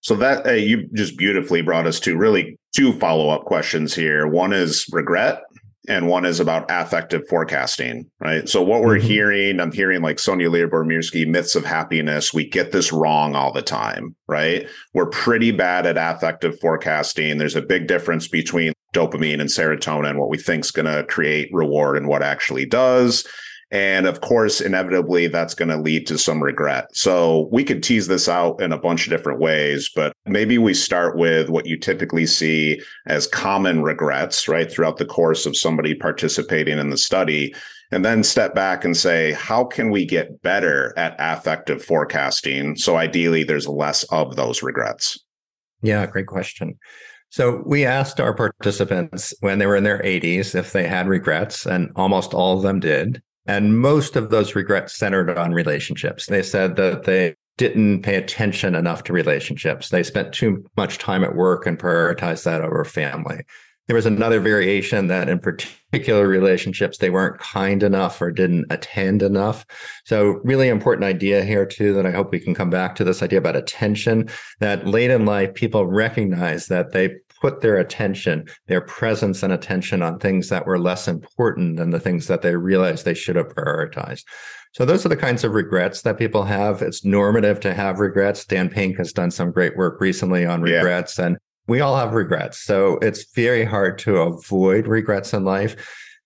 So that you just beautifully brought us to really two follow up questions here. One is regret, and one is about affective forecasting, right? So what we're mm-hmm. hearing, I'm hearing like Sonja Lyubomirsky, myths of happiness. We get this wrong all the time, right? We're pretty bad at affective forecasting. There's a big difference between dopamine and serotonin, what we think is going to create reward and what actually does. And of course, inevitably, that's going to lead to some regret. So we could tease this out in a bunch of different ways, but maybe we start with what you typically see as common regrets, right, throughout the course of somebody participating in the study. And then step back and say, how can we get better at affective forecasting? So ideally, there's less of those regrets. Yeah, great question. So we asked our participants when they were in their 80s if they had regrets, and almost all of them did. And most of those regrets centered on relationships. They said that they didn't pay attention enough to relationships. They spent too much time at work and prioritized that over family. There was another variation that in particular relationships, they weren't kind enough or didn't attend enough. So really important idea here too, that I hope we can come back to this idea about attention, that late in life, people recognize that they put their attention, their presence and attention on things that were less important than the things that they realized they should have prioritized. So those are the kinds of regrets that people have. It's normative to have regrets. Dan Pink has done some great work recently on regrets yeah. and we all have regrets. So it's very hard to avoid regrets in life.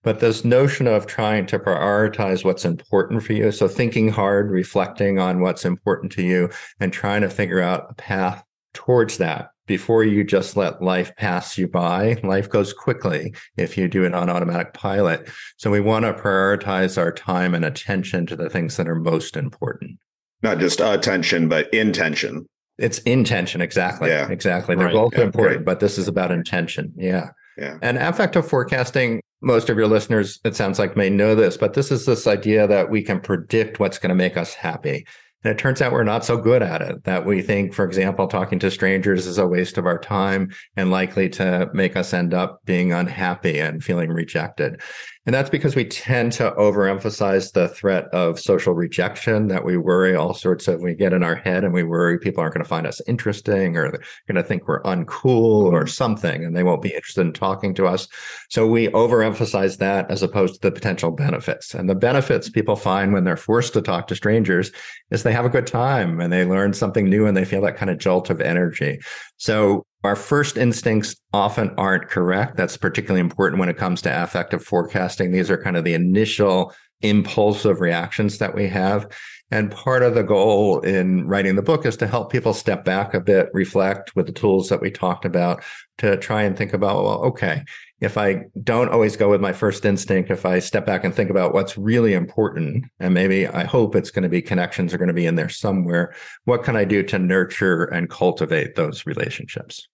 But this notion of trying to prioritize what's important for you. So thinking hard, reflecting on what's important to you and trying to figure out a path towards that before you just let life pass you by. Life goes quickly if you do it on automatic pilot. So we want to prioritize our time and attention to the things that are most important. Not just attention, but intention. It's intention, exactly. Yeah. Exactly. They're right. both yeah, important, great. but this is about intention. Yeah. Yeah. And affective forecasting, most of your listeners, it sounds like, may know this, but this is this idea that we can predict what's going to make us happy. And it turns out we're not so good at it. That we think, for example, talking to strangers is a waste of our time and likely to make us end up being unhappy and feeling rejected. And that's because we tend to overemphasize the threat of social rejection that we worry all sorts of, we get in our head and we worry people aren't going to find us interesting or they're going to think we're uncool or something and they won't be interested in talking to us. So we overemphasize that as opposed to the potential benefits. And the benefits people find when they're forced to talk to strangers is they have a good time and they learn something new and they feel that kind of jolt of energy. So our first instincts often aren't correct. That's particularly important when it comes to affective forecasting. These are kind of the initial impulsive reactions that we have. And part of the goal in writing the book is to help people step back a bit, reflect with the tools that we talked about to try and think about, well, okay, if I don't always go with my first instinct, if I step back and think about what's really important, and maybe I hope it's going to be connections are going to be in there somewhere, what can I do to nurture and cultivate those relationships?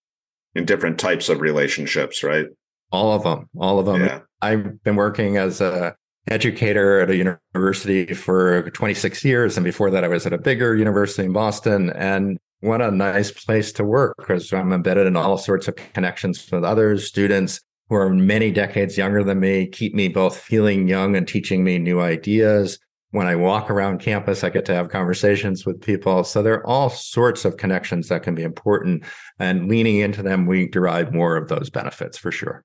In different types of relationships, right? All of them, all of them. Yeah. I've been working as a educator at a university for 26 years. And before that, I was at a bigger university in Boston. And what a nice place to work because I'm embedded in all sorts of connections with others, students, who are many decades younger than me keep me both feeling young and teaching me new ideas. When I walk around campus, I get to have conversations with people. So there are all sorts of connections that can be important. And leaning into them, we derive more of those benefits for sure.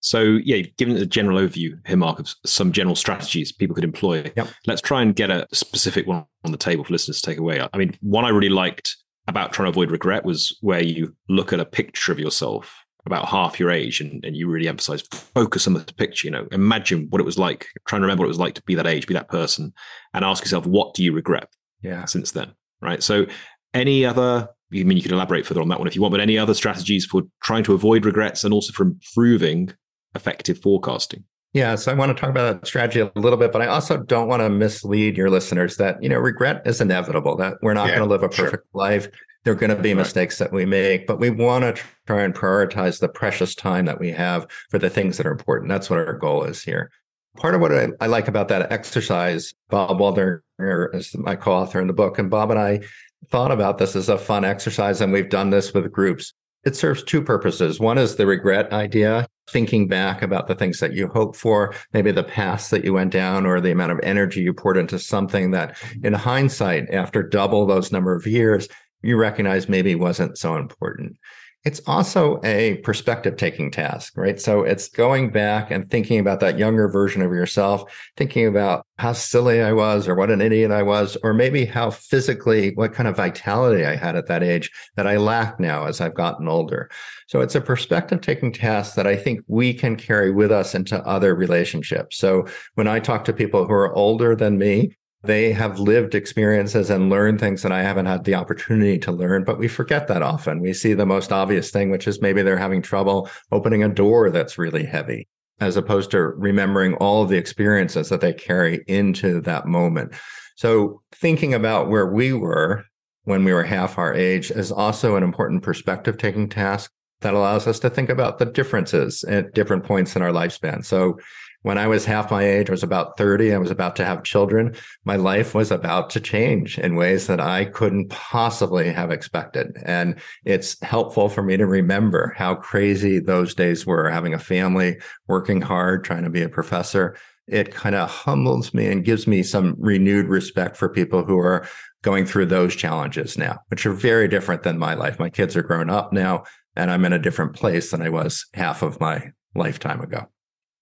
So, yeah, given a general overview here, Marc, of some general strategies people could employ, yep. let's try and get a specific one on the table for listeners to take away. I mean, one I really liked about trying to avoid regret was where you look at a picture of yourself about half your age and, and you really emphasize focus on the picture you know imagine what it was like try and remember what it was like to be that age be that person and ask yourself what do you regret yeah since then right so any other I mean you can elaborate further on that one if you want but any other strategies for trying to avoid regrets and also for improving affective forecasting yeah, so I want to talk about that strategy a little bit, but I also don't want to mislead your listeners that, you know, regret is inevitable, that we're not yeah, going to live a perfect sure. life. There are going to be mistakes that we make, but we want to try and prioritize the precious time that we have for the things that are important. That's what our goal is here. Part of what I, I like about that exercise, Bob Waldinger is my co-author in the book, and Bob and I thought about this as a fun exercise, and we've done this with groups. It serves two purposes. One is the regret idea, thinking back about the things that you hoped for, maybe the paths that you went down or the amount of energy you poured into something that in hindsight, after double those number of years, you recognize maybe wasn't so important. It's also a perspective taking task, right? So it's going back and thinking about that younger version of yourself, thinking about how silly I was or what an idiot I was, or maybe how physically, what kind of vitality I had at that age that I lack now as I've gotten older. So it's a perspective taking task that I think we can carry with us into other relationships. So when I talk to people who are older than me, they have lived experiences and learned things that I haven't had the opportunity to learn, but we forget that often. We see the most obvious thing, which is maybe they're having trouble opening a door that's really heavy, as opposed to remembering all of the experiences that they carry into that moment. So thinking about where we were when we were half our age is also an important perspective taking task that allows us to think about the differences at different points in our lifespan. So when I was half my age, I was about 30, I was about to have children. My life was about to change in ways that I couldn't possibly have expected. And it's helpful for me to remember how crazy those days were having a family, working hard, trying to be a professor. It kind of humbles me and gives me some renewed respect for people who are going through those challenges now, which are very different than my life. My kids are grown up now, and I'm in a different place than I was half of my lifetime ago.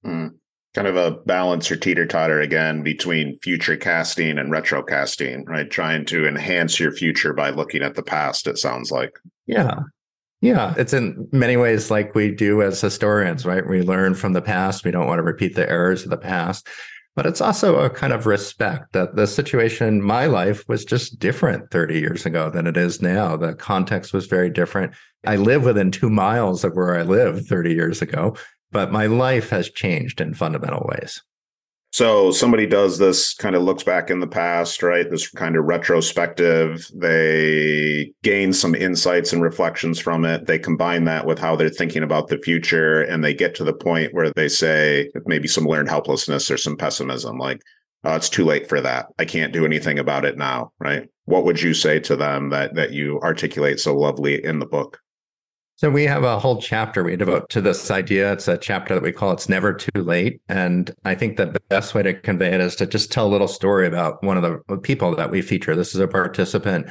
Mm kind of a balance or teeter totter again between future casting and retro casting, right? Trying to enhance your future by looking at the past, it sounds like. Yeah. Yeah. It's in many ways like we do as historians, right? We learn from the past. We don't want to repeat the errors of the past. but it's also a kind of respect that the situation, in my life was just different 30 years ago than it is now. The context was very different. I live within two miles of where I lived 30 years ago, but my life has changed in fundamental ways. So somebody does this kind of looks back in the past, right? This kind of retrospective. They gain some insights and reflections from it. They combine that with how they're thinking about the future, and they get to the point where they say maybe some learned helplessness or some pessimism, like, oh, it's too late for that. I can't do anything about it now, right? What would you say to them that that you articulate so lovely in the book? So we have a whole chapter we devote to this idea. It's a chapter that we call "It's Never Too Late," and I think the best way to convey it is to just tell a little story about one of the people that we feature. This is a participant.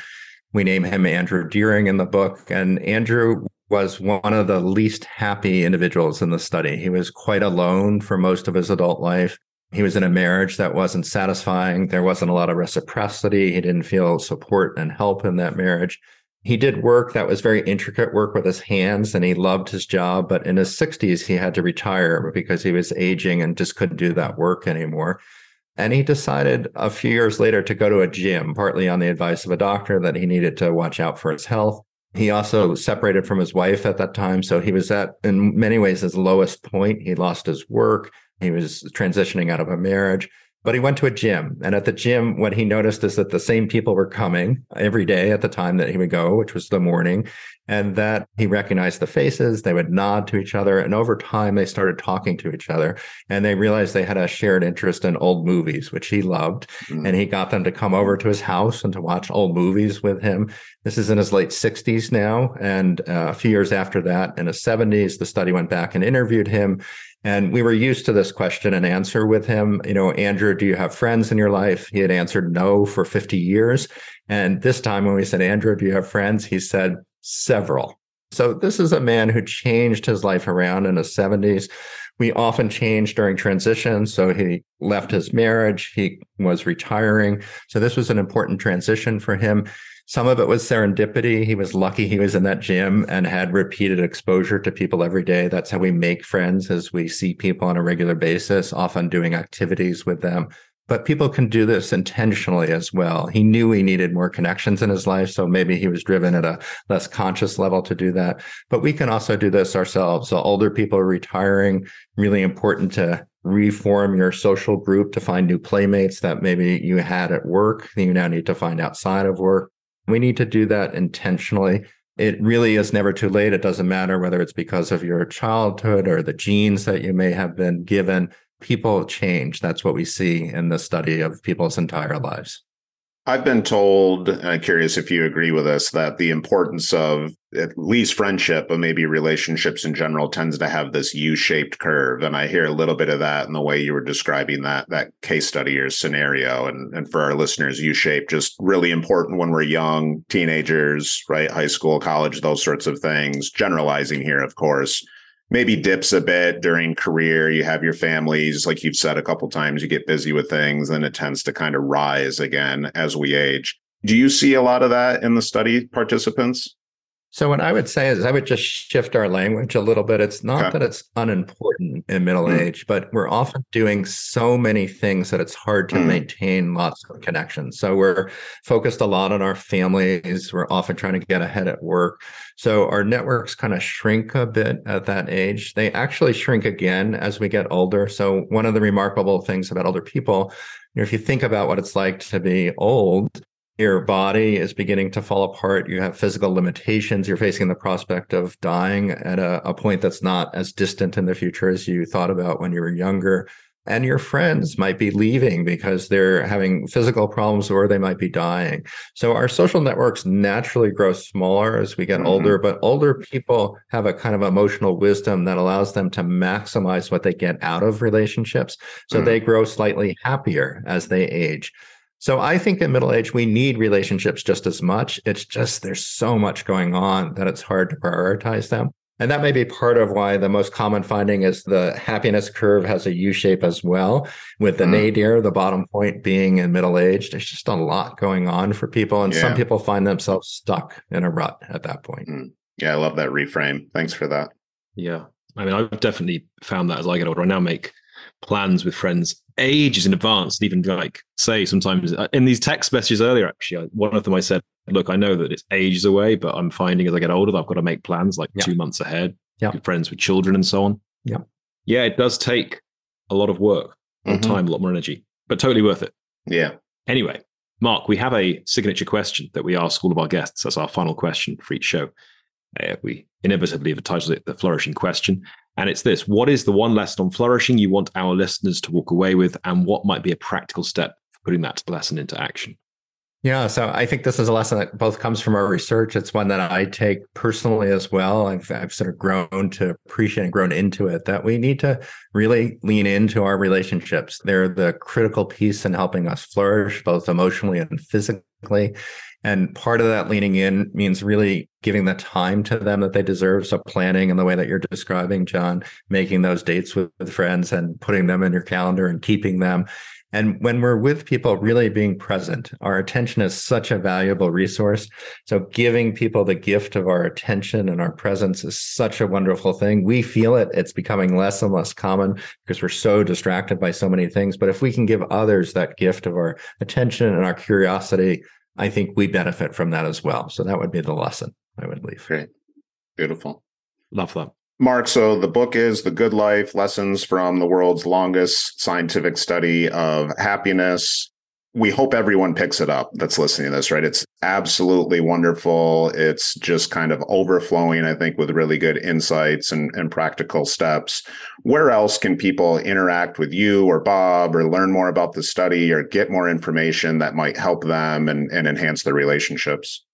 We name him Andrew Deering in the book, and Andrew was one of the least happy individuals in the study. He was quite alone for most of his adult life. He was in a marriage that wasn't satisfying. There wasn't a lot of reciprocity. He didn't feel support and help in that marriage he did work that was very intricate work with his hands and he loved his job but in his 60s he had to retire because he was aging and just couldn't do that work anymore. And he decided a few years later to go to a gym partly on the advice of a doctor that he needed to watch out for his health. He also separated from his wife at that time so he was at in many ways his lowest point. He lost his work. He was transitioning out of a marriage but he went to a gym. And at the gym, what he noticed is that the same people were coming every day at the time that he would go, which was the morning, and that he recognized the faces. They would nod to each other. And over time, they started talking to each other. And they realized they had a shared interest in old movies, which he loved. Mm. And he got them to come over to his house and to watch old movies with him. This is in his late 60s now. And uh, a few years after that, in his 70s, the study went back and interviewed him. And we were used to this question and answer with him. You know, Andrew, do you have friends in your life? He had answered no for 50 years. And this time when we said, Andrew, do you have friends? He said, several. So this is a man who changed his life around in his 70s. We often change during transition. So he left his marriage. He was retiring. So this was an important transition for him. Some of it was serendipity. He was lucky he was in that gym and had repeated exposure to people every day. That's how we make friends as we see people on a regular basis, often doing activities with them. But people can do this intentionally as well. He knew he needed more connections in his life. So maybe he was driven at a less conscious level to do that. But we can also do this ourselves. So older people are retiring, really important to reform your social group to find new playmates that maybe you had at work that you now need to find outside of work we need to do that intentionally. It really is never too late. It doesn't matter whether it's because of your childhood or the genes that you may have been given. People change. That's what we see in the study of people's entire lives. I've been told, and I'm curious if you agree with us, that the importance of at least friendship, but maybe relationships in general, tends to have this U-shaped curve. And I hear a little bit of that in the way you were describing that that case study or scenario. And and for our listeners, U-shaped just really important when we're young, teenagers, right? High school, college, those sorts of things. Generalizing here, of course maybe dips a bit during career. You have your families, like you've said a couple times, you get busy with things, and it tends to kind of rise again as we age. Do you see a lot of that in the study participants? So what I would say is I would just shift our language a little bit. It's not okay. that it's unimportant in middle mm. age, but we're often doing so many things that it's hard to mm. maintain lots of connections. So we're focused a lot on our families. We're often trying to get ahead at work. So our networks kind of shrink a bit at that age. They actually shrink again as we get older. So one of the remarkable things about older people, you know, if you think about what it's like to be old, your body is beginning to fall apart. You have physical limitations. You're facing the prospect of dying at a, a, point that's not as distant in the future as you thought about when you were younger. And your friends might be leaving because they're having physical problems or they might be dying. So our social networks naturally grow smaller as we get mm-hmm. older, but older people have a kind of emotional wisdom that allows them to maximize what they get out of relationships. So mm-hmm. they grow slightly happier as they age. So I think in middle age, we need relationships just as much. It's just there's so much going on that it's hard to prioritize them. And that may be part of why the most common finding is the happiness curve has a U shape as well, with the mm. nadir, the bottom point being in middle age. There's just a lot going on for people. And yeah. some people find themselves stuck in a rut at that point. Mm. Yeah, I love that reframe. Thanks for that. Yeah. I mean, I've definitely found that as I get older. I now make plans with friends ages in advance, and even like say sometimes uh, in these text messages earlier, actually, one of them I said, "Look, I know that it's ages away, but I'm finding as I get older, that I've got to make plans like yeah. two months ahead. Yeah, friends with children and so on. Yeah, yeah, it does take a lot of work, a mm-hmm. time, a lot more energy, but totally worth it. Yeah. Anyway, Marc, we have a signature question that we ask all of our guests. That's our final question for each show. Uh, we inevitably have titled it the flourishing question. And it's this What is the one lesson on flourishing you want our listeners to walk away with? And what might be a practical step for putting that lesson into action? Yeah, so I think this is a lesson that both comes from our research. It's one that I take personally as well. I've, I've sort of grown to appreciate and grown into it that we need to really lean into our relationships. They're the critical piece in helping us flourish, both emotionally and physically. And part of that leaning in means really giving the time to them that they deserve. So planning in the way that you're describing, John, making those dates with, with friends and putting them in your calendar and keeping them. And when we're with people, really being present, our attention is such a valuable resource. So giving people the gift of our attention and our presence is such a wonderful thing. We feel it. It's becoming less and less common because we're so distracted by so many things. But if we can give others that gift of our attention and our curiosity, I think we benefit from that as well. So that would be the lesson I would leave. Great. Beautiful. Love that. Marc, so the book is The Good Life Lessons from the World's Longest Scientific Study of Happiness. We hope everyone picks it up that's listening to this, right? It's absolutely wonderful. It's just kind of overflowing, I think, with really good insights and, and practical steps. Where else can people interact with you or Bob or learn more about the study or get more information that might help them and, and enhance their relationships?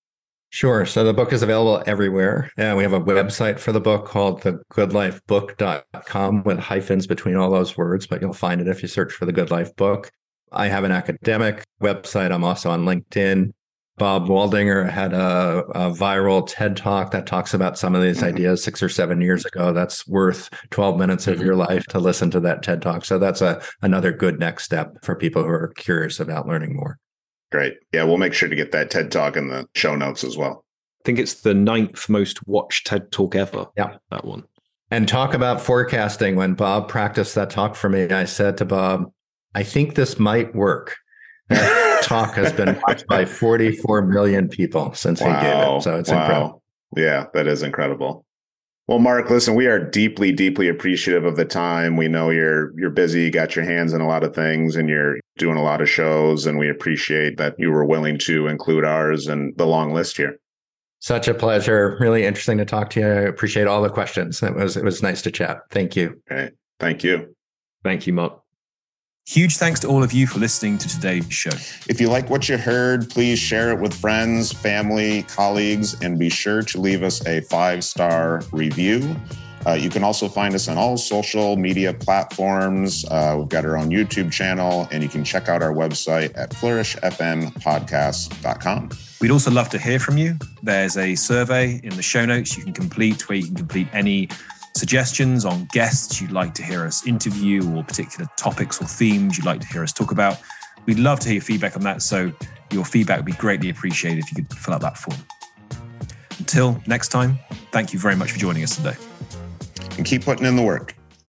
Sure. So the book is available everywhere. And we have a website for the book called thegoodlifebook.com with hyphens between all those words, but you'll find it if you search for the Good Life book. I have an academic website. I'm also on LinkedIn. Bob Waldinger had a, a, viral TED talk that talks about some of these mm-hmm. ideas six or seven years ago. That's worth 12 minutes of mm-hmm. your life to listen to that TED talk. So that's a another good next step for people who are curious about learning more. Great. Yeah, we'll make sure to get that TED Talk in the show notes as well. I think it's the ninth most watched TED Talk ever. Yeah. That one. And talk about forecasting. When Bob practiced that talk for me, I said to Bob, I think this might work. That talk has been watched by 44 million people since wow. he gave it. So it's wow. incredible. Yeah, that is incredible. Well, Marc, listen, we are deeply, deeply appreciative of the time. We know you're you're busy, you got your hands in a lot of things, and you're doing a lot of shows, and we appreciate that you were willing to include ours and the long list here. Such a pleasure. Really interesting to talk to you. I appreciate all the questions. It was it was nice to chat. Thank you. Okay. Thank you. Thank you, Marc. Huge thanks to all of you for listening to today's show. If you like what you heard, please share it with friends, family, colleagues, and be sure to leave us a five star review. Uh, you can also find us on all social media platforms. Uh, we've got our own YouTube channel, and you can check out our website at flourishfmpodcast.com. We'd also love to hear from you. There's a survey in the show notes you can complete where you can complete any suggestions on guests you'd like to hear us interview or particular topics or themes you'd like to hear us talk about. We'd love to hear your feedback on that. So your feedback would be greatly appreciated if you could fill out that form. Until next time, thank you very much for joining us today. And keep putting in the work.